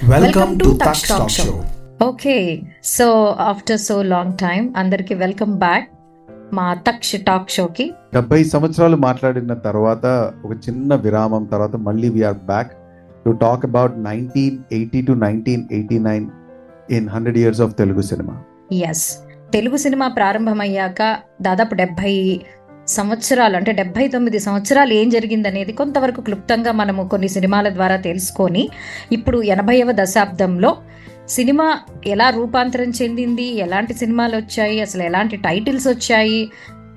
Welcome to Tax Talk Show. Okay so after so long time అందరికి welcome back మా Taksha talk షోకి డెబ్బై సంవత్సరాలు మాట్లాడిన తర్వాత ఒక చిన్న విరామం తర్వాత మళ్ళీ we are back to talk about nineteen eighty two nineteen eighty nine in hundred years of Telugu cinema yes Telugu cinema ప్రారంభమయ్యాక దాదాపు డెబ్భై సంవత్సరాలు అంటే డెబ్భై తొమ్మిది సంవత్సరాలు ఏం జరిగిందనేది కొంతవరకు క్లుప్తంగా మనము కొన్ని సినిమాల ద్వారా తెలుసుకొని ఇప్పుడు ఎనభైవ దశాబ్దంలో సినిమా ఎలా రూపాంతరం చెందింది ఎలాంటి సినిమాలు వచ్చాయి అసలు ఎలాంటి టైటిల్స్ వచ్చాయి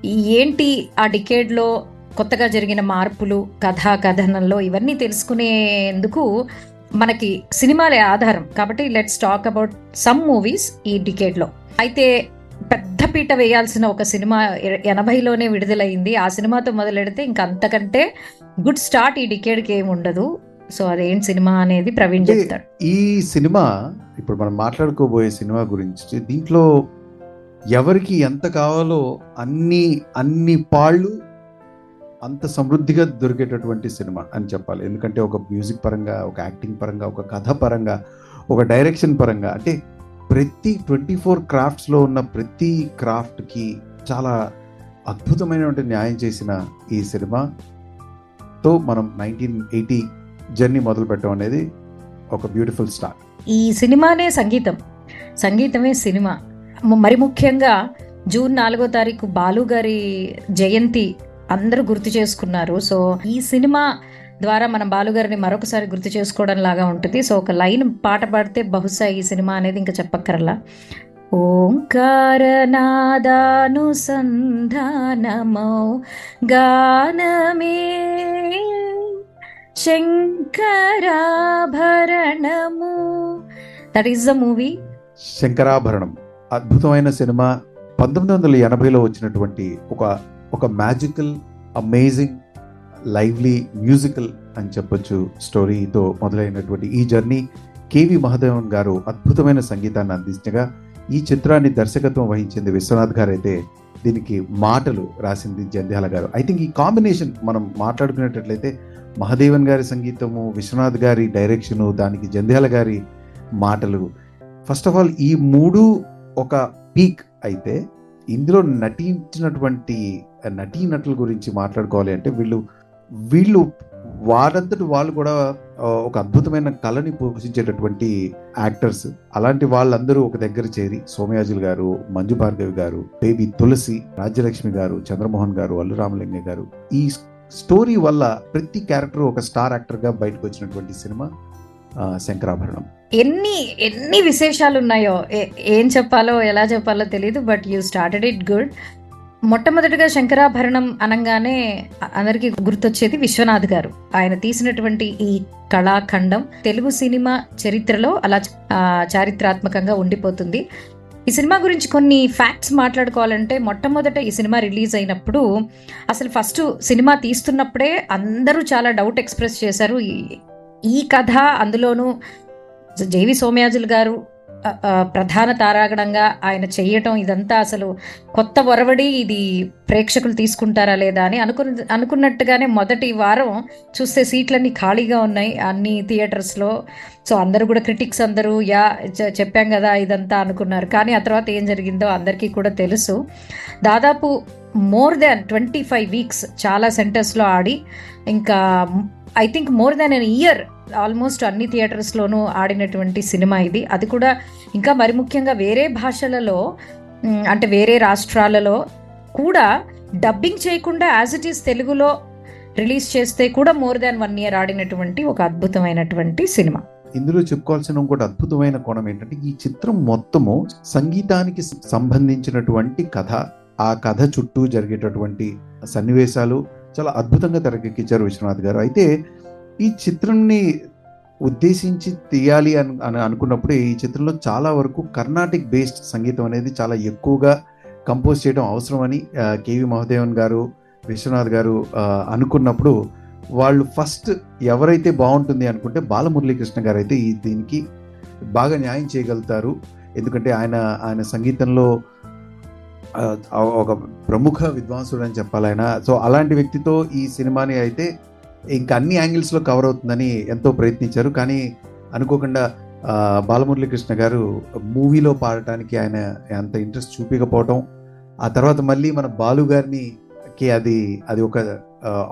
ఏంటి ఆ డికేడ్లో కొత్తగా జరిగిన మార్పులు కథా కథనంలో ఇవన్నీ తెలుసుకునేందుకు మనకి సినిమాలే ఆధారం. కాబట్టి let's talk about some movies ఈ డికేడ్లో. అయితే పెద్ద పీట వేయాల్సిన ఒక సినిమా ఎనభైలోనే విడుదలైంది. ఆ సినిమాతో మొదలెడితే ఇంకా అంతకంటే గుడ్ స్టార్ట్ ఈ డికేడ్కి ఏమి ఉండదు. సో అదేం సినిమా అనేది ప్రవీణ్ చెప్తాడు. ఈ సినిమా ఇప్పుడు మనం మాట్లాడుకోబోయే సినిమా గురించి దీంట్లో ఎవరికి ఎంత కావాలో అన్ని అన్ని పాళ్ళు అంత సమృద్ధిగా దొరికేటటువంటి సినిమా అని చెప్పాలి. ఎందుకంటే ఒక మ్యూజిక్ పరంగా ఒక యాక్టింగ్ పరంగా ఒక కథ పరంగా ఒక డైరెక్షన్ పరంగా అంటే ప్రతి ట్వంటీ ఫోర్ క్రాఫ్ట్స్లో ఉన్న ప్రతి క్రాఫ్ట్కి చాలా అద్భుతమైనటువంటి న్యాయం చేసిన ఈ సినిమాతో మనం నైన్టీన్ ఎయిటీ జర్నీ మొదలు పెట్టడం అనేది ఒక బ్యూటిఫుల్ స్టార్ట్. ఈ సినిమానే సంగీతం. సంగీతమే సినిమా. మరి ముఖ్యంగా జూన్ నాలుగో తారీఖు బాలు గారి జయంతి అందరూ గుర్తు చేసుకున్నారు. సో ఈ సినిమా ద్వారా మనం బాలుగారిని మరొకసారి గుర్తు చేసుకోవడం లాగా ఉంటుంది. సో ఒక లైన్ పాట పాడితే బహుశా ఈ సినిమా అనేది ఇంకా చెప్పక్కర్లా. ఓంకారనాదానుసంధానమౌ గానమే శంకరాభరణము. That is the movie Shankarabharanam. అద్భుతమైన సినిమా. పంతొమ్మిది వందల ఎనభైలో వచ్చినటువంటి ఒక ఒక మ్యాజికల్ అమేజింగ్ లైవ్లీ మ్యూజికల్ అని చెప్పొచ్చు స్టోరీతో మొదలైనటువంటి ఈ జర్నీ కేవి మహదేవన్ గారు అద్భుతమైన సంగీతాన్ని అందించగా ఈ చిత్రాన్ని దర్శకత్వం వహించింది విశ్వనాథ్ గారు అయితే దీనికి మాటలు రాసింది జంధ్యాల గారు. ఐ థింక్ ఈ కాంబినేషన్ మనం మాట్లాడుకునేటట్లయితే మహదేవన్ గారి సంగీతము విశ్వనాథ్ గారి డైరెక్షను దానికి జంధ్యాల గారి మాటలు. ఫస్ట్ ఆఫ్ ఆల్ ఈ మూడు ఒక పీక్ అయితే ఇందులో నటించినటువంటి నటీనటుల గురించి మాట్లాడుకోవాలి అంటే వీళ్ళు వీళ్ళు వారంతటి వాళ్ళు కూడా ఒక అద్భుతమైన కళని పోషించేటటువంటి యాక్టర్స్. అలాంటి వాళ్ళందరూ ఒక దగ్గర చేరి సోమయాజుల్ గారు మంజు భార్గవి గారు బేబీ తులసి రాజ్యలక్ష్మి గారు చంద్రమోహన్ గారు అల్లు రామలింగ గారు. ఈ స్టోరీ వల్ల ప్రతి క్యారెక్టర్ ఒక స్టార్ యాక్టర్గా బయటకు వచ్చినటువంటి సినిమా శంకరాభరణం. ఎన్ని ఎన్ని విశేషాలు ఉన్నాయో ఏ- ఏం చెప్పాలో ఎలా చెప్పాలో తెలియదు but you started it good. మొట్టమొదటిగా శంకరాభరణం అనగానే అందరికి అందరికీ గుర్తొచ్చేది విశ్వనాథ్ గారు. ఆయన తీసినటువంటి ఈ కళాఖండం తెలుగు సినిమా చరిత్రలో అలా చారిత్రాత్మకంగా ఉండిపోతుంది. ఈ సినిమా గురించి కొన్ని ఫ్యాక్ట్స్ మాట్లాడుకోవాలంటే మొట్టమొదట ఈ సినిమా రిలీజ్ అయినప్పుడు అసలు ఫస్ట్ సినిమా తీస్తున్నప్పుడే అందరూ చాలా డౌట్ ఎక్స్ప్రెస్ చేశారు. ఈ- ఈ కథ అందులోనూ జేవి సోమయాజులు గారు ప్రధాన తారాగణంగా ఆయన చేయటం ఇదంతా అసలు కొత్త ఒరవడి ఇది ప్రేక్షకులు తీసుకుంటారా లేదా అని అనుకున్న అనుకున్నట్టుగానే మొదటి వారం చూస్తే సీట్లన్నీ ఖాళీగా ఉన్నాయి అన్ని థియేటర్స్లో. సో అందరూ కూడా క్రిటిక్స్ అందరూ యా చెప్పాం కదా ఇదంతా అనుకున్నారు. కానీ ఆ తర్వాత ఏం జరిగిందో అందరికీ కూడా తెలుసు. దాదాపు more than twenty five weeks చాలా సెంటర్స్లో ఆడి ఇంకా I think more than an year almost అన్ని థియేటర్స్లోనూ ఆడినటువంటి సినిమా ఇది. అది కూడా ఇంకా మరి ముఖ్యంగా వేరే భాషలలో అంటే వేరే రాష్ట్రాలలో కూడా డబ్బింగ్ చేయకుండా యాజ్ ఇట్ ఈస్ తెలుగులో రిలీజ్ చేస్తే కూడా మోర్ దాన్ వన్ ఇయర్ ఆడినటువంటి ఒక అద్భుతమైనటువంటి సినిమా. ఇందులో చెప్పుకోవాల్సిన ఇంకోటి అద్భుతమైన కోణం ఏంటంటే ఈ చిత్రం మొత్తము సంగీతానికి సంబంధించినటువంటి కథ ఆ కథ చుట్టూ జరిగేటటువంటి సన్నివేశాలు చాలా అద్భుతంగా తెరకెక్కించారు విశ్వనాథ్ గారు. అయితే ఈ చిత్రంని ఉద్దేశించి తీయాలి అని అని అనుకున్నప్పుడు ఈ చిత్రంలో చాలా వరకు కర్ణాటిక్ బేస్డ్ సంగీతం అనేది చాలా ఎక్కువగా కంపోజ్ చేయడం అవసరమని కేవీ కేవి మహదేవన్ గారు విశ్వనాథ్ గారు అనుకున్నప్పుడు వాళ్ళు ఫస్ట్ ఎవరైతే బాగుంటుంది అనుకుంటే బాలమురళీకృష్ణ గారు అయితే ఈ దీనికి బాగా న్యాయం చేయగలుగుతారు. ఎందుకంటే ఆయన ఆయన సంగీతంలో ఒక ప్రముఖ విద్వాంసుడు అని చెప్పాలి ఆయన సో అలాంటి వ్యక్తితో ఈ సినిమాని అయితే ఇంకా అన్ని యాంగిల్స్లో కవర్ అవుతుందని ఎంతో ప్రయత్నించారు. కానీ అనుకోకుండా బాలమురళీకృష్ణ గారు మూవీలో పాడటానికి ఆయన అంత ఇంట్రెస్ట్ చూపించకపోవటం ఆ తర్వాత మళ్ళీ మన బాలు గారిని కి అది అది ఒక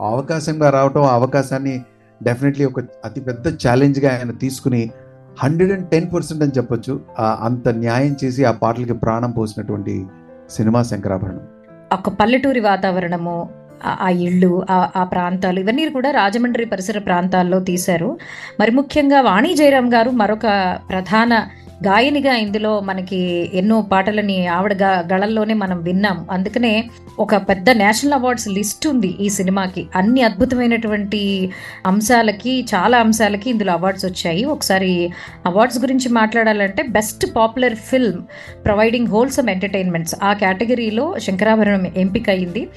అవకాశంగా రావటం ఆ అవకాశాన్ని డెఫినెట్లీ ఒక అతిపెద్ద ఛాలెంజ్గా ఆయన తీసుకుని హండ్రెడ్ అండ్ టెన్ పర్సెంట్ అని చెప్పొచ్చు. అంత న్యాయం చేసి ఆ పాటలకి ప్రాణం పోసినటువంటి సినిమా శంకరాభరణం. ఒక పల్లెటూరి వాతావరణము ఆ- ఆ ఇళ్ళు ఆ- ఆ ప్రాంతాలు ఇవన్నీ కూడా రాజమండ్రి పరిసర ప్రాంతాల్లో తీశారు. మరి ముఖ్యంగా వాణి జయరాం గారు మరొక ప్రధాన గాయనిగా ఇందులో మనకి ఎన్నో పాటలని ఆవిడ గ- గళల్లోనే మనం విన్నాం. అందుకనే ఒక పెద్ద నేషనల్ అవార్డ్స్ లిస్ట్ ఉంది ఈ సినిమాకి. అన్ని అద్భుతమైనటువంటి అంశాలకి చాలా అంశాలకి ఇందులో అవార్డ్స్ వచ్చాయి. ఒకసారి అవార్డ్స్ గురించి మాట్లాడాలంటే best popular film providing wholesome entertainments. ఆ కేటగిరీలో శంకరాభరణం ఎంపిక అయింది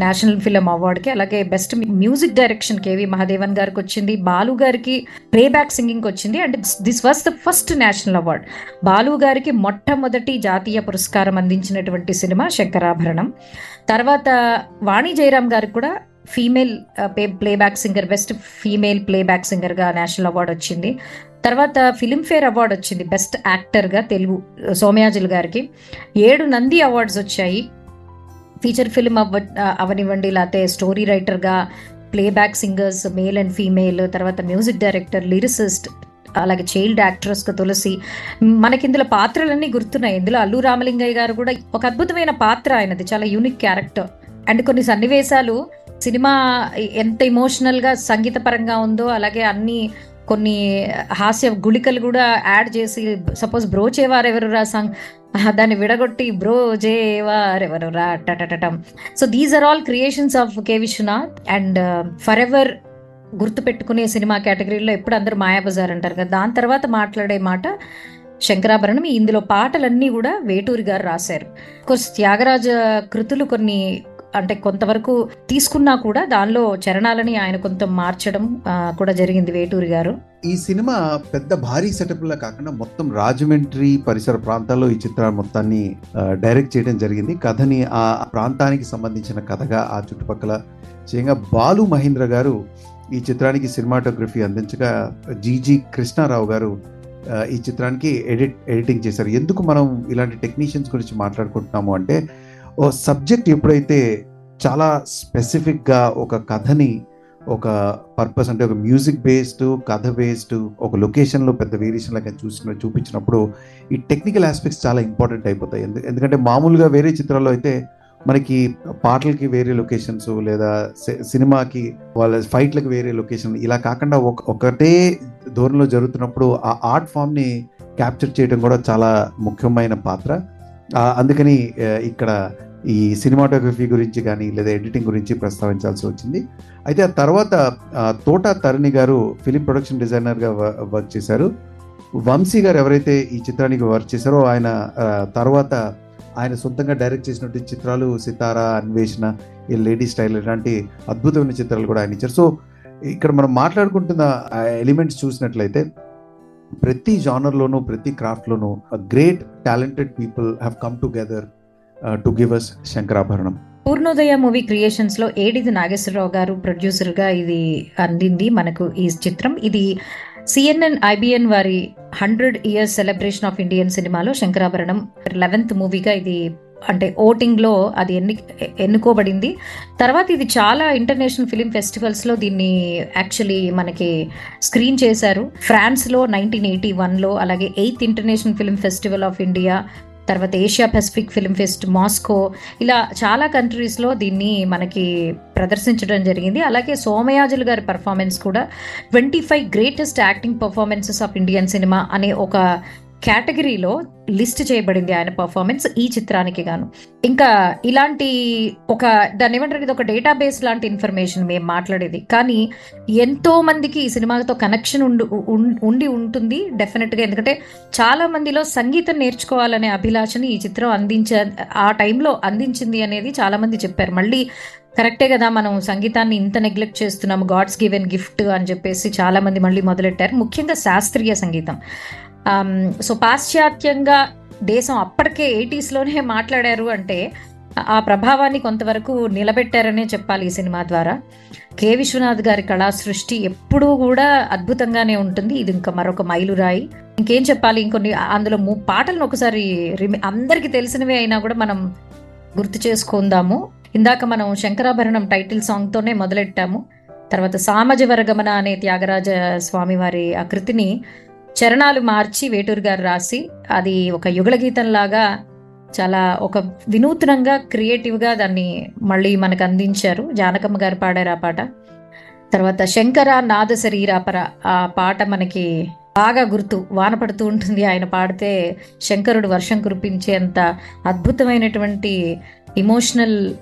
నేషనల్ ఫిల్మ్ అవార్డ్కి. అలాగే best music direction K V Mahadevan గారికి వచ్చింది బాలు గారికి ప్లేబ్యాక్ సింగింగ్ వచ్చింది and this was the first national award. Balu గారికి మొట్టమొదటి జాతీయ పురస్కారం అందించినటువంటి సినిమా శంకరాభరణం. తర్వాత వాణి జయరామ్ గారికి కూడా female playback singer best female playback సింగర్గా నేషనల్ అవార్డు వచ్చింది. తర్వాత ఫిలింఫేర్ అవార్డు వచ్చింది బెస్ట్ యాక్టర్గా తెలుగు సోమయాజుల్ గారికి. ఏడు నంది అవార్డ్స్ వచ్చాయి. ఫీచర్ ఫిల్మ్ అవ్వ అవనివ్వండి లేకపోతే స్టోరీ రైటర్గా playback singers male and female తర్వాత మ్యూజిక్ డైరెక్టర్ లిరిసిస్ట్ అలాగే చైల్డ్ యాక్ట్రెస్గా తులసి. మనకి ఇందులో పాత్రలన్నీ గుర్తున్నాయి. ఇందులో అల్లు రామలింగయ్య గారు కూడా ఒక అద్భుతమైన పాత్ర ఆయనది. చాలా యూనిక్ క్యారెక్టర్ అండ్ కొన్ని సన్నివేశాలు సినిమా ఎంత ఇమోషనల్గా సంగీతపరంగా ఉందో అలాగే అన్ని కొన్ని హాస్య గుళికలు కూడా యాడ్ చేసి సపోజ్ బ్రోచేవారెవరు రా సాంగ్? దాన్ని విడగొట్టి బ్రో జేవారెవరు రా? టటటటం so these are all creations of K Viswanath and forever గుర్తుపెట్టుకునే cinema కేటగిరీలో ఎప్పుడు అందరూ మాయాబజార్ అంటారు కదా. దాని తర్వాత మాట్లాడే మాట శంకరాభరణం. ఇందులో పాటలన్నీ కూడా వేటూరి గారు రాశారు. కోర్స్ త్యాగరాజ కృతులు కొన్ని అంటే కొంతవరకు తీసుకున్నా కూడా దానిలో చరణాలని ఆయన కొంత మార్చడం కూడా జరిగింది వేటూరి గారు. ఈ సినిమా పెద్ద భారీ సెటప్ లా కాకుండా మొత్తం రాజమండ్రి పరిసర ప్రాంతాల్లో ఈ చిత్రాన్ని మొత్తాన్ని డైరెక్ట్ చేయడం జరిగింది. కథని ఆ ప్రాంతానికి సంబంధించిన కథగా ఆ చుట్టుపక్కల చేయంగా బాలు మహేంద్ర గారు ఈ చిత్రానికి సినిమాటోగ్రఫీ అందించగా జీజీ కృష్ణారావు గారు ఈ చిత్రానికి ఎడిట్ ఎడిటింగ్ చేశారు. ఎందుకు మనం ఇలాంటి టెక్నీషియన్స్ గురించి మాట్లాడుకుంటున్నాము అంటే ఓ సబ్జెక్ట్ ఎప్పుడైతే చాలా స్పెసిఫిక్గా ఒక కథని ఒక పర్పస్ అంటే ఒక మ్యూజిక్ బేస్డ్ కథ బేస్డ్ ఒక లొకేషన్లో పెద్ద వేరియేషన్ లాగా చూసిన చూపించినప్పుడు ఈ టెక్నికల్ ఆస్పెక్ట్స్ చాలా ఇంపార్టెంట్ అయిపోతాయి. ఎందు- ఎందుకంటే మామూలుగా వేరే చిత్రాల్లో అయితే మనకి పాటలకి వేరే లొకేషన్స్ లేదా సి- సినిమాకి వాళ్ళ ఫైట్లకు వేరే లొకేషన్ ఇలా కాకుండా ఒకటే ధోరణిలో జరుగుతున్నప్పుడు ఆ ఆర్ట్ ఫామ్ని క్యాప్చర్ చేయడం కూడా చాలా ముఖ్యమైన పాత్ర. అందుకని ఇక్కడ ఈ సినిమాటోగ్రఫీ గురించి కానీ లేదా ఎడిటింగ్ గురించి ప్రస్తావించాల్సి వచ్చింది. అయితే ఆ తర్వాత తోట తరుణి గారు ఫిలిం ప్రొడక్షన్ డిజైనర్గా వ- వర్క్ చేశారు. వంశీ గారు ఎవరైతే ఈ చిత్రానికి వర్క్ చేశారో ఆయన తర్వాత ఆయన సొంతంగా డైరెక్ట్ చేసినటువంటి చిత్రాలు సితారా అన్వేషణ ఈ లేడీ స్టైల్ ఇలాంటి అద్భుతమైన చిత్రాలు కూడా ఆయన ఇచ్చారు. సో ఇక్కడ మనం మాట్లాడుకుంటున్న ఎలిమెంట్స్ చూసినట్లయితే ప్రతి జానర్లోనూ ప్రతి క్రాఫ్ట్లోనూ great talented people have come together to give us Shankarabharanam. Purnodaya movie క్రియేషన్స్లో Edida Nageswara Rao గారు ప్రొడ్యూసర్గా ఇది అందింది మనకు ఈ చిత్రం. ఇది సిఎన్ఎన్ ఐబిఎన్ వారి hundred years celebration of Indian సినిమాలో శంకరాభరణం లెవెన్త్ మూవీగా ఇది అంటే ఓటింగ్లో అది ఎన్ని ఎన్నుకోబడింది. తర్వాత ఇది చాలా ఇంటర్నేషనల్ ఫిలిం ఫెస్టివల్స్లో దీన్ని యాక్చువల్లీ మనకి స్క్రీన్ చేశారు. ఫ్రాన్స్లో నైన్టీన్ ఎయిటీ వన్లో అలాగే eighth international film festival of India తర్వాత Asia Pacific film fest Moscow ఇలా చాలా కంట్రీస్లో దీన్ని మనకి ప్రదర్శించడం జరిగింది. అలాగే సోమయాజులు గారి పర్ఫార్మెన్స్ కూడా twenty five greatest acting performances of Indian cinema అనే ఒక కేటగిరీలో లిస్ట్ చేయబడింది ఆయన పర్ఫార్మెన్స్ ఈ చిత్రానికి గాను. ఇంకా ఇలాంటి ఒక దాన్ని ఏమంటారు ఇది ఒక డేటాబేస్ లాంటి ఇన్ఫర్మేషన్ మేము మాట్లాడేది. కానీ ఎంతో మందికి ఈ సినిమాతో కనెక్షన్ ఉండు ఉండి ఉంటుంది డెఫినెట్గా ఎందుకంటే చాలా మందిలో సంగీతం నేర్చుకోవాలనే అభిలాషని ఈ చిత్రం అందించే ఆ టైంలో అందించింది అనేది చాలా మంది చెప్పారు. మళ్ళీ కరెక్టే కదా మనం సంగీతాన్ని ఇంత నెగ్లెక్ట్ చేస్తున్నాము గాడ్స్ గివెన్ గిఫ్ట్ అని చెప్పేసి చాలా మంది మళ్ళీ మొదలెట్టారు. ముఖ్యంగా శాస్త్రీయ సంగీతం. Um, సో పాశ్చాత్యంగా దేశం అప్పటికే ఎయిటీస్లోనే మాట్లాడారు అంటే ఆ ప్రభావాన్ని కొంతవరకు నిలబెట్టారనే చెప్పాలి ఈ సినిమా ద్వారా. కె. విశ్వనాథ్ గారి కళా సృష్టి ఎప్పుడూ కూడా అద్భుతంగానే ఉంటుంది. ఇది ఇంకా మరొక మైలురాయి ఇంకేం చెప్పాలి? ఇంకొన్ని అందులో ము- పాటలను ఒకసారి రిమి- అందరికీ తెలిసినవి అయినా కూడా మనం గుర్తు చేసుకుందాము. ఇందాక మనం శంకరాభరణం టైటిల్ సాంగ్తోనే మొదలెట్టాము. తర్వాత సామజవరగమన అనే త్యాగరాజ స్వామి వారి ఆ కృతిని చరణాలు మార్చి వేటూరు గారు రాసి అది ఒక యుగళ గీతంలాగా చాలా ఒక వినూత్నంగా క్రియేటివ్గా దాన్ని మళ్ళీ మనకు అందించారు. జానకమ్మ గారు పాడారు ఆ పాట. తర్వాత శంకర నాద శరీరాపర ఆ పాట మనకి బాగా గుర్తు వాన పడుతూ ఉంటుంది. ఆయన పాడితే శంకరుడు వర్షం కురిపించేంత అద్భుతమైనటువంటి ఇమోషనల్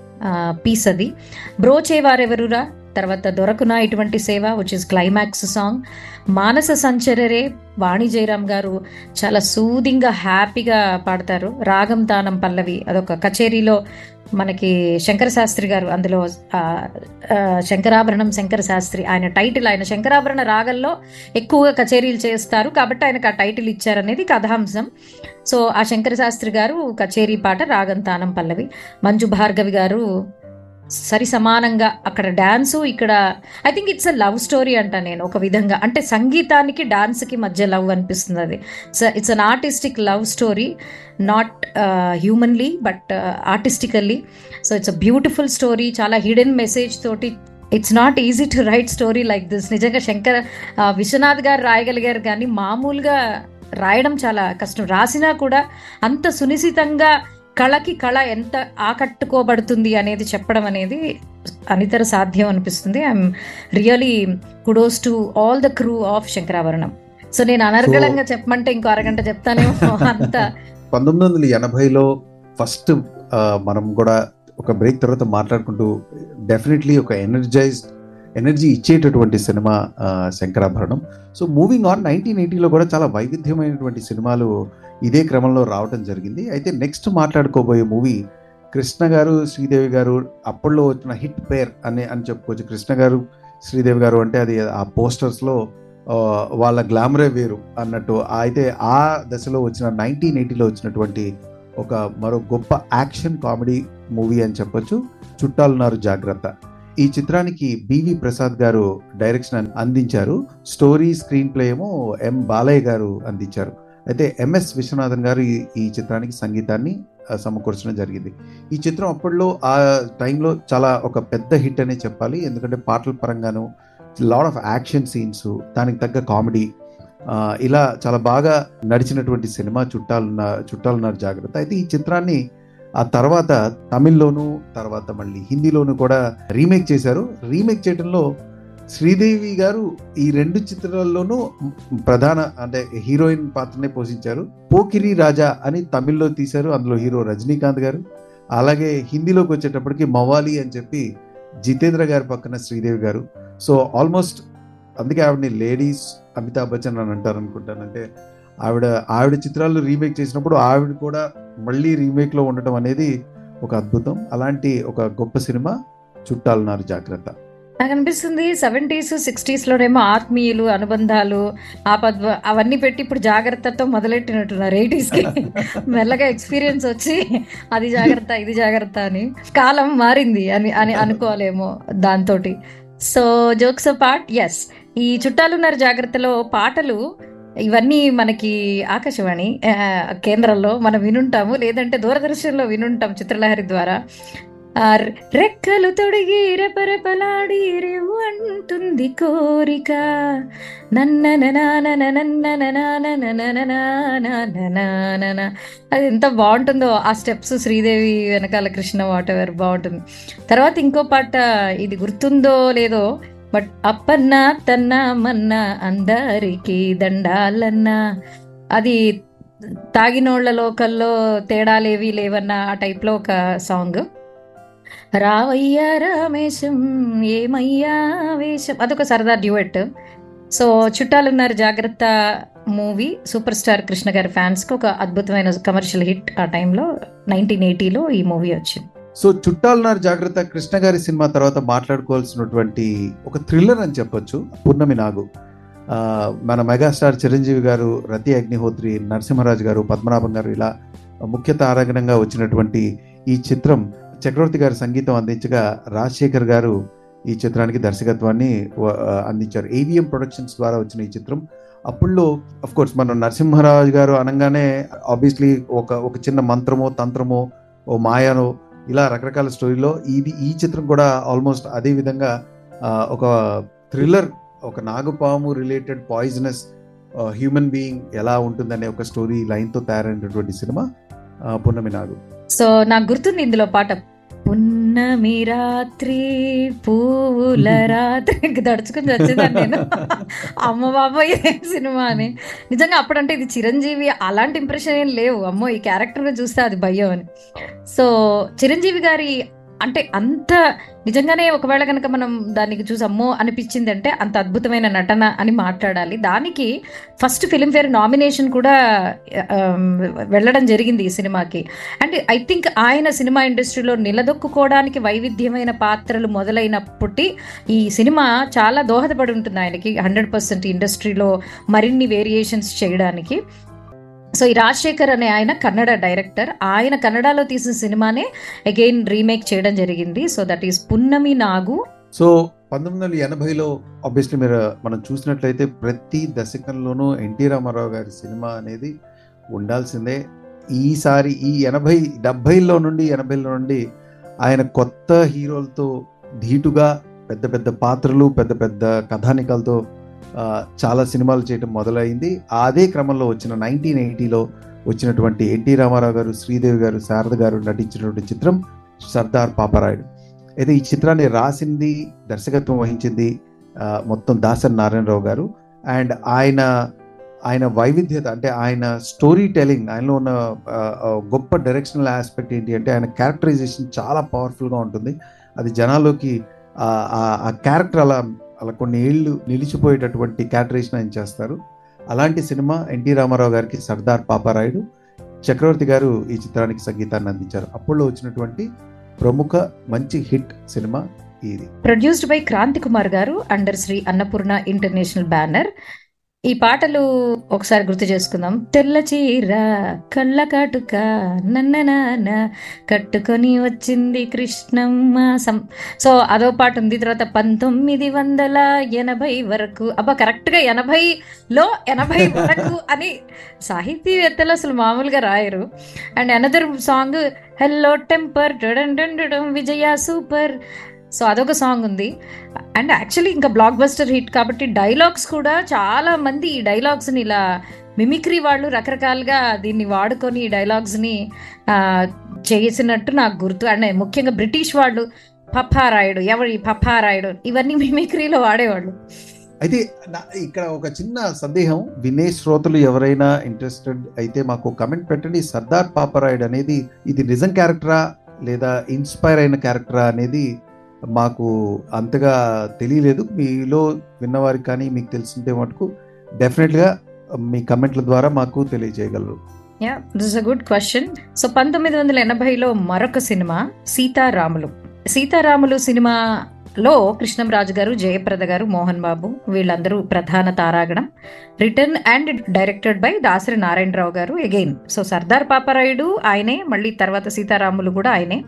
పీస్ అది. బ్రోచేవారెవరురా? తర్వాత దొరకున ఇటువంటి సేవ which is climax song Manasa Sancharare Vani Jayaram గారు చాలా సూదింగ్గా హ్యాపీగా పాడతారు. రాగం తానం పల్లవి అదొక కచేరీలో మనకి శంకర శాస్త్రి గారు అందులో శంకరాభరణం శంకర శాస్త్రి ఆయన టైటిల్ ఆయన శంకరాభరణ రాగంలో ఎక్కువగా కచేరీలు చేస్తారు. కాబట్టి ఆయనకు ఆ టైటిల్ ఇచ్చారనేది కథాంశం. సో ఆ శంకర శాస్త్రి గారు కచేరీ పాట రాగం తానం పల్లవి. మంజు భార్గవి గారు సరి సమానంగా అక్కడ డాన్సు ఇక్కడ I think it's a love story అంట నేను ఒక విధంగా. అంటే సంగీతానికి డాన్స్కి మధ్య లవ్ అనిపిస్తుంది అది. It's an artistic love story not humanly but artistically so it's a beautiful story చాలా హిడెన్ మెసేజ్ తోటి. It's not easy to write story like this నిజంగా శంకర్ విశ్వనాథ్ గారు రాయగలిగారు కానీ మామూలుగా రాయడం చాలా కష్టం. రాసినా కూడా అంత సునిశ్చితంగా కళకి కళ ఎంత ఆకట్టుకోబడుతుంది అనేది చెప్పడం అనేది అనితర సాధ్యం అనిపిస్తుంది. I'm really kudos to all the crew of Shankarabharanam so నేను అనర్గళంగా చెప్పమంటే ఇంకో అరగంట చెప్తానేమో అంత. పంతొమ్మిది వందల ఎనభైలో ఫస్ట్ మనం కూడా ఒక బ్రేక్ తర్వాత మాట్లాడుకుంటూ డెఫినెట్లీ ఒక ఎనర్జైజ్డ్ ఎనర్జీ ఇచ్చేటటువంటి cinema Shankarabharanam. So moving on nineteen ఎయిటీలో కూడా చాలా వైవిధ్యమైనటువంటి సినిమాలు ఇదే క్రమంలో రావడం జరిగింది. అయితే నెక్స్ట్ మాట్లాడుకోబోయే మూవీ కృష్ణ గారు శ్రీదేవి గారు అప్పట్లో వచ్చిన హిట్ పేర్ అని అని చెప్పుకోవచ్చు. కృష్ణ గారు శ్రీదేవి గారు అంటే అది ఆ పోస్టర్స్లో వాళ్ళ గ్లామరే వేరు అన్నట్టు. అయితే ఆ దశలో వచ్చిన నైన్టీన్ ఎయిటీలో వచ్చినటువంటి ఒక మరో గొప్ప యాక్షన్ కామెడీ మూవీ అని చెప్పొచ్చు. చుట్టాలున్నారు జాగ్రత్త. ఈ చిత్రానికి బివి ప్రసాద్ గారు డైరెక్షన్ అందించారు. స్టోరీ స్క్రీన్ ప్లే ఏమో ఎం బాలయ్య గారు అందించారు. అయితే ఎంఎస్ విశ్వనాథన్ గారు ఈ చిత్రానికి సంగీతాన్ని సమకూర్చడం జరిగింది. ఈ చిత్రం అప్పట్లో ఆ టైంలో చాలా ఒక పెద్ద హిట్ అనే చెప్పాలి. ఎందుకంటే పాటల పరంగాను లాడ్ ఆఫ్ యాక్షన్ సీన్స్ దానికి తగ్గ కామెడీ ఇలా చాలా బాగా నడిచినటువంటి సినిమా చుట్టాలున్న చుట్టాలున్నారు జాగ్రత్త. అయితే ఈ చిత్రాన్ని ఆ తర్వాత తమిళ్ళోను తర్వాత మళ్ళీ హిందీలోను కూడా రీమేక్ చేశారు. రీమేక్ చేయడంలో శ్రీదేవి గారు ఈ రెండు చిత్రాల్లోనూ ప్రధాన అంటే హీరోయిన్ పాత్రనే పోషించారు. పోకిరి రాజా అని తమిళ్ళో తీశారు. అందులో హీరో రజనీకాంత్ గారు. అలాగే హిందీలోకి వచ్చేటప్పటికి మవాలి అని చెప్పి జితేంద్ర గారి పక్కన శ్రీదేవి గారు. సో ఆల్మోస్ట్ అందుకే ఆవిడని లేడీస్ అమితాబ్ బచ్చన్ అని అంటారు అనుకుంటాను అంటే ఆవిడ ఆవిడ చిత్రాలు రీమేక్ చేసినప్పుడు ఆవిడ కూడా మళ్ళీ రీమేక్లో ఉండటం అనేది ఒక అద్భుతం. అలాంటి ఒక గొప్ప సినిమా చుట్టాలన్నారు జాగ్రత్త. నాకు అనిపిస్తుంది సెవెంటీస్ సిక్స్టీస్ లోనేమో ఆత్మీయులు అనుబంధాలు ఆపద్వ అవన్నీ పెట్టి ఇప్పుడు జాగ్రత్తతో మొదలెట్టినట్టున్నారు ఎయిటీస్కి మెల్లగా ఎక్స్పీరియన్స్ వచ్చి అది జాగ్రత్త ఇది జాగ్రత్త అని కాలం మారింది అని అని అనుకోవాలేమో దాంతో సో జోక్స్ పార్ట్ ఎస్ ఈ చుట్టాలున్నారు జాగ్రత్తలో పాటలు ఇవన్నీ మనకి ఆకాశవాణి ఆ, కేంద్రంలో మనం వినుంటాము లేదంటే దూరదర్శన్లో వినుంటాం చిత్రలహరి ద్వారా. ఆ, రెక్కలు తొడిగి రెపరెపలాడి అంటుంది కోరిక. నన్న నన్న అది ఎంత బాగుంటుందో ఆ స్టెప్స్ శ్రీదేవి వెనకాల కృష్ణ వాట్ ఎవరు బాగుంటుంది తర్వాత ఇంకో పాట ఇది గుర్తుందో లేదో బట్ అప్పన్న తన్న మన్న అందరికీ దండాలన్నా అది తాగినోళ్ళ లోకల్లో తేడాలేవి లేవన్న ఆ టైప్లో ఒక సాంగ్ రావయ్యా రామేశం ఏమయ్యా వేషం అదొక సరదా డ్యూయట్. సో చుట్టాలున్నారు జాగ్రత్త మూవీ సూపర్ స్టార్ కృష్ణ గారి ఫ్యాన్స్కి ఒక అద్భుతమైన కమర్షియల్ హిట్ ఆ టైంలో నైన్టీన్ ఎయిటీలో ఈ మూవీ వచ్చింది. సో చుట్టాలున్నారు జాగ్రత్త కృష్ణ గారి సినిమా తర్వాత మాట్లాడుకోవాల్సినటువంటి ఒక థ్రిల్లర్ అని చెప్పొచ్చు పూర్ణమి నాగు. మన మెగాస్టార్ చిరంజీవి గారు రతి అగ్నిహోత్రి నరసింహరాజు గారు పద్మనాభం గారు ఇలా ముఖ్య తారాగణంగా వచ్చినటువంటి ఈ చిత్రం చక్రవర్తి గారు సంగీతం అందించగా రాజశేఖర్ గారు ఈ చిత్రానికి దర్శకత్వాన్ని అందించారు. ఏవిఎం ప్రొడక్షన్స్ ద్వారా వచ్చిన ఈ చిత్రం. అప్పుల్లో అఫ్ కోర్స్ మనం నరసింహరాజు గారు అనగానే ఆబ్వియస్లీ ఒక ఒక చిన్న మంత్రమో తంత్రమో ఓ మాయనో ఇలా రకరకాల స్టోరీలో ఇది ఈ చిత్రం కూడా ఆల్మోస్ట్ అదే విధంగా ఒక థ్రిల్లర్ ఒక నాగపాము రిలేటెడ్ పాయిజనస్ హ్యూమన్ బీయింగ్ ఎలా ఉంటుందనే ఒక స్టోరీ లైన్తో తయారైనటువంటి సినిమా పున్నమి నాగు సో నాకు గుర్తుంది ఇందులో పాట పున్నమి రాత్రి పువ్వుల రాత్రి. దడుచుకుని వచ్చిందని నేను. అమ్మ బాబాయ్ ఇదేం సినిమా అని. నిజంగా అప్పుడంటే ఇది చిరంజీవి అలాంటి ఇంప్రెషన్ ఏం లేవు. అమ్మో ఈ క్యారెక్టర్ చూస్తే అది భయం అని. సో చిరంజీవి గారి అంటే అంత నిజంగానే ఒకవేళ కనుక మనం దానికి చూసి అనిపించిందంటే అనిపించింది అంటే అంత అద్భుతమైన నటన అని మాట్లాడాలి. దానికి ఫస్ట్ ఫిలింఫేర్ నామినేషన్ కూడా వెళ్ళడం జరిగింది ఈ సినిమాకి. అండ్ ఐ థింక్ ఆయన సినిమా ఇండస్ట్రీలో నిలదొక్కుకోవడానికి వైవిధ్యమైన పాత్రలు మొదలైనప్పటి ఈ సినిమా చాలా దోహదపడి ఉంటుంది ఆయనకి హండ్రెడ్ పర్సెంట్ ఇండస్ట్రీలో మరిన్ని వేరియేషన్స్ చేయడానికి. సో ఈ రాజశేఖర్ అనే ఆయన కన్నడ డైరెక్టర్ ఆయన కన్నడలో తీసిన సినిమానే అగైన్ రీమేక్ చేయడం జరిగింది. సో దట్ ఈస్ పున్నమి నాగు. సో పంతొమ్మిది వందల ఎనభైలో ఆబ్వియస్లీ మీరు మనం చూసినట్లయితే ప్రతి దశకంలోనూ ఎన్టీ రామారావు గారి సినిమా అనేది ఉండాల్సిందే. ఈసారి ఈ ఎనభై డెబ్బైలో నుండి ఎనభైలో నుండి ఆయన కొత్త హీరోలతో ధీటుగా పెద్ద పెద్ద పాత్రలు పెద్ద పెద్ద కథానికలతో చాలా సినిమాలు చేయడం మొదలైంది. అదే క్రమంలో వచ్చిన నైన్టీన్ ఎయిటీలో వచ్చినటువంటి ఎన్టీ రామారావు గారు శ్రీదేవి గారు శారద గారు నటించినటువంటి చిత్రం సర్దార్ పాపరాయుడు. అయితే ఈ చిత్రాన్ని రాసింది దర్శకత్వం వహించింది మొత్తం దాసరి నారాయణరావు గారు. అండ్ ఆయన ఆయన వైవిధ్యత అంటే ఆయన స్టోరీ టెలింగ్ ఆయనలో ఉన్న గొప్ప డైరెక్షనల్ ఆస్పెక్ట్ ఏంటి అంటే ఆయన క్యారెక్టరైజేషన్ చాలా పవర్ఫుల్గా ఉంటుంది. అది జనాల్లోకి ఆ క్యారెక్టర్ అలా అలా కొన్ని ఏళ్ళు నిలిచిపోయేటటువంటి క్యాటరేషన్ ఆయన చేస్తారు. అలాంటి సినిమా ఎన్టీ రామారావు గారికి సర్దార్ పాపారాయుడు చక్రవర్తి గారు ఈ చిత్రానికి సంగీతాన్ని అందించారు. అప్పుల్లో వచ్చినటువంటి ప్రముఖ మంచి హిట్ సినిమా ఇది. Produced by Kranthi Kumar garu under Sri Annapurna international banner. ఈ పాటలు ఒకసారి గుర్తు చేసుకుందాం. తెల్ల చీర కళ్ళ కాటుక నన్న నాన్న కట్టుకొని వచ్చింది కృష్ణమ్మ సం. సో అదో పాట ఉంది తర్వాత పంతొమ్మిది వందల ఎనభై వరకు అబ్బా కరెక్ట్గా ఎనభైలో ఎనభై వరకు అని సాహితీవేత్తలు అసలు మామూలుగా రాయరు. And another song hello temper Vijaya super so అదొక సాంగ్ ఉంది. అండ్ యాక్చువల్లీ ఇంకా బ్లాక్ బస్టర్ హిట్ కాబట్టి డైలాగ్స్ కూడా చాలా మంది ఈ డైలాగ్స్ని ఇలా మిమిక్రీ వాళ్ళు రకరకాలుగా దీన్ని వాడుకొని ఈ డైలాగ్స్ని చేసినట్టు నాకు గుర్తు. అండ్ ముఖ్యంగా బ్రిటిష్ వాళ్ళు పప్పారాయుడు ఎవరు ఈ పప్పారాయుడు? ఇవన్నీ మిమిక్రీలో వాడేవాళ్ళు. అయితే నా- ఇక్కడ ఒక చిన్న సందేహం. వినే శ్రోతలు ఎవరైనా ఇంట్రెస్టెడ్ అయితే మాకు కమెంట్ పెట్టండి. సర్దార్ పాపరాయుడు అనేది ఇది నిజం క్యారెక్టరా లేదా ఇన్స్పైర్ అయిన క్యారెక్టరా అనేది మాకు అంతగా తెలియలేదు. మీలో విన్నవారికి కానీ మీకు తెలిసింటే మటుకు డెఫినెట్గా మీ కమెంట్ల ద్వారా మాకు తెలియజేయగలరు. Yeah this a good question so పంతొమ్మిది వందల ఎనభైలో మరొక సినిమా సీతారాములు. సీతారాములు సినిమాలో కృష్ణంరాజు గారు జయప్రద గారు మోహన్ బాబు వీళ్ళందరూ ప్రధాన తారాగణం. Written and directed by Dasari Narayana Rao garu again so Sardar Paparayudu ఆయనే మళ్ళీ తర్వాత సీతారాములు కూడా ఆయనే.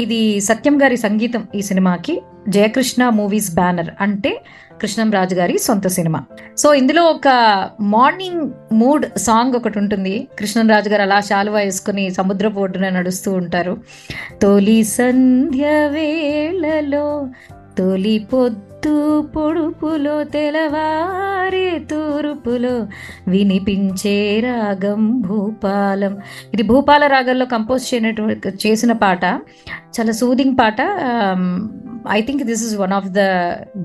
ఇది సత్యం గారి సంగీతం ఈ సినిమాకి. జయకృష్ణ మూవీస్ బ్యానర్ అంటే కృష్ణం రాజు గారి సొంత సినిమా. సో ఇందులో ఒక మార్నింగ్ మూడ్ సాంగ్ ఒకటి ఉంటుంది. కృష్ణం రాజు గారు అలా శాలువా వేసుకుని సముద్రపు ఒడ్డున నడుస్తూ ఉంటారు. తొలి సంధ్య వేళలో తొలి పొద్దు పొడుపులో తెలవారే తూర్పులో వినిపించే రాగం భూపాలం. ఇది భూపాల రాగంలో కంపోజ్ చేయనటువంటి చేసిన పాట. చాలా సూదింగ్ పాట. I think this is one of the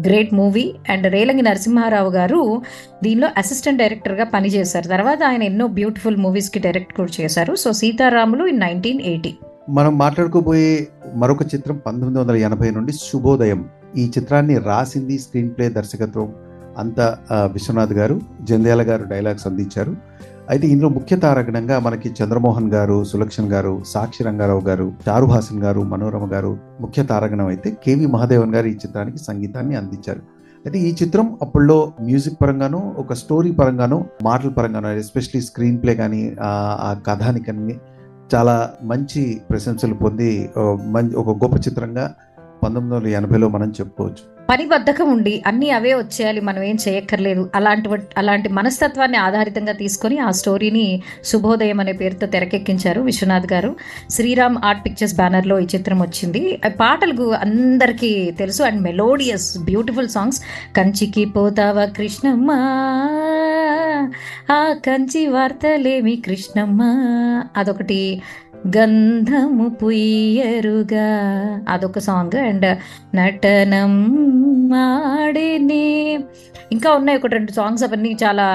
great movie and Relangi Narasimha Rao garu దీనిలో అసిస్టెంట్ డైరెక్టర్గా పనిచేశారు. తర్వాత ఆయన ఎన్నో బ్యూటిఫుల్ మూవీస్కి డైరెక్ట్ కూడా చేశారు. So Seetharamulu in nineteen eighty మనం మాట్లాడుకోబోయే మరొక చిత్రం పంతొమ్మిది వందల ఎనభై నుండి శుభోదయం. ఈ చిత్రాన్ని రాసింది స్క్రీన్ ప్లే దర్శకత్వం అంతా విశ్వనాథ్ గారు జంధ్యాల గారు డైలాగ్స్ అందించారు. అయితే ఇందులో ముఖ్య తారగణంగా మనకి చంద్రమోహన్ గారు సులక్షణ్ గారు సాక్షి రంగారావు గారు చారుహాసన్ గారు మనోరమ గారు ముఖ్య తారగణం అయితే కేవి మహాదేవన్ గారు ఈ చిత్రానికి సంగీతాన్ని అందించారు. అయితే ఈ చిత్రం అప్పుల్లో మ్యూజిక్ పరంగాను ఒక స్టోరీ పరంగాను మాటల పరంగాను ఎస్పెషలీ స్క్రీన్ ప్లే కానీ ఆ కథానికని చాలా మంచి ప్రశంసలు పొంది మంచి ఒక గొప్ప చిత్రంగా పంతొమ్మిది వందల ఎనభైలో మనం చెప్పుకోవచ్చు. పని బద్ధకం ఉండి అన్ని అవే వచ్చేయాలి మనం ఏం చేయక్కర్లేదు. అలాంటి అలాంటి మనస్తత్వాన్ని ఆధారితంగా తీసుకొని ఆ స్టోరీని శుభోదయం అనే పేరుతో తెరకెక్కించారు విశ్వనాథ్ గారు. శ్రీరామ్ ఆర్ట్ పిక్చర్స్ బ్యానర్లో ఈ చిత్రం వచ్చింది. పాటలకు అందరికీ తెలుసు. And melodious beautiful songs. కంచికి పోతావా కృష్ణమ్మ? ఆ కంచి వార్తలేమి కృష్ణమ్మ? అదొకటి. గంధము పుయ్యరుగా. అదొక సాంగ్ అండ్ నటనం మాడిని. ఇంకా ఉన్నాయి ఒకటి రెండు సాంగ్స్ అవన్నీ చాలా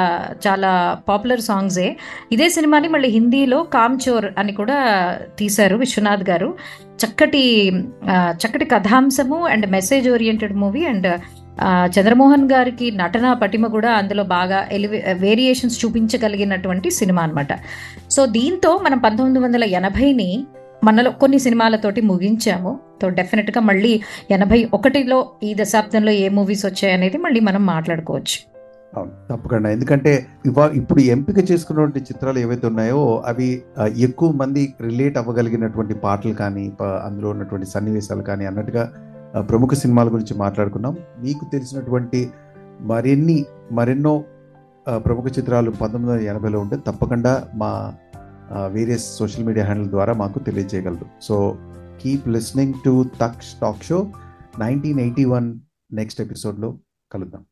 చాలా పాపులర్ సాంగ్సే ఇదే సినిమాని మళ్ళీ హిందీలో కామ్చోర్ అని కూడా తీశారు విశ్వనాథ్ గారు. చక్కటి చక్కటి కథాంశము and message oriented movie and Chandramohan గారికి నటన పటిమ కూడా అందులో బాగా ఎలివే వేరియేషన్స్ చూపించగలిగినటువంటి సినిమా అన్నమాట. సో దీంతో మనం పంతొమ్మిది వందల ఎనభైని మనలో కొన్ని సినిమాలతోటి ముగించాము. సో డెఫినెట్గా మళ్ళీ ఎనభై ఒకటిలో ఈ దశాబ్దంలో ఏ మూవీస్ వచ్చాయనేది మళ్ళీ మనం మాట్లాడుకోవచ్చు. అవును తప్పకుండా. ఎందుకంటే ఇవా ఇప్పుడు ఎంపిక చేసుకున్నటువంటి చిత్రాలు ఏవైతే ఉన్నాయో అవి ఎక్కువ మంది రిలేట్ అవ్వగలిగినటువంటి పాటలు కానీ అందులో ఉన్నటువంటి సన్నివేశాలు కానీ అన్నట్టుగా ప్రముఖ సినిమాల గురించి మాట్లాడుకున్నాం. మీకు తెలిసినటువంటి మరిన్ని మరెన్నో ప్రముఖ చిత్రాలు పంతొమ్మిది వందల ఎనభైలో ఉంటే తప్పకుండా మా వేరియస్ సోషల్ మీడియా హ్యాండిల్ ద్వారా మాకు తెలియజేయగలరు. So keep listening to Taksh talk show nineteen eighty one next ఎపిసోడ్లో కలుద్దాం.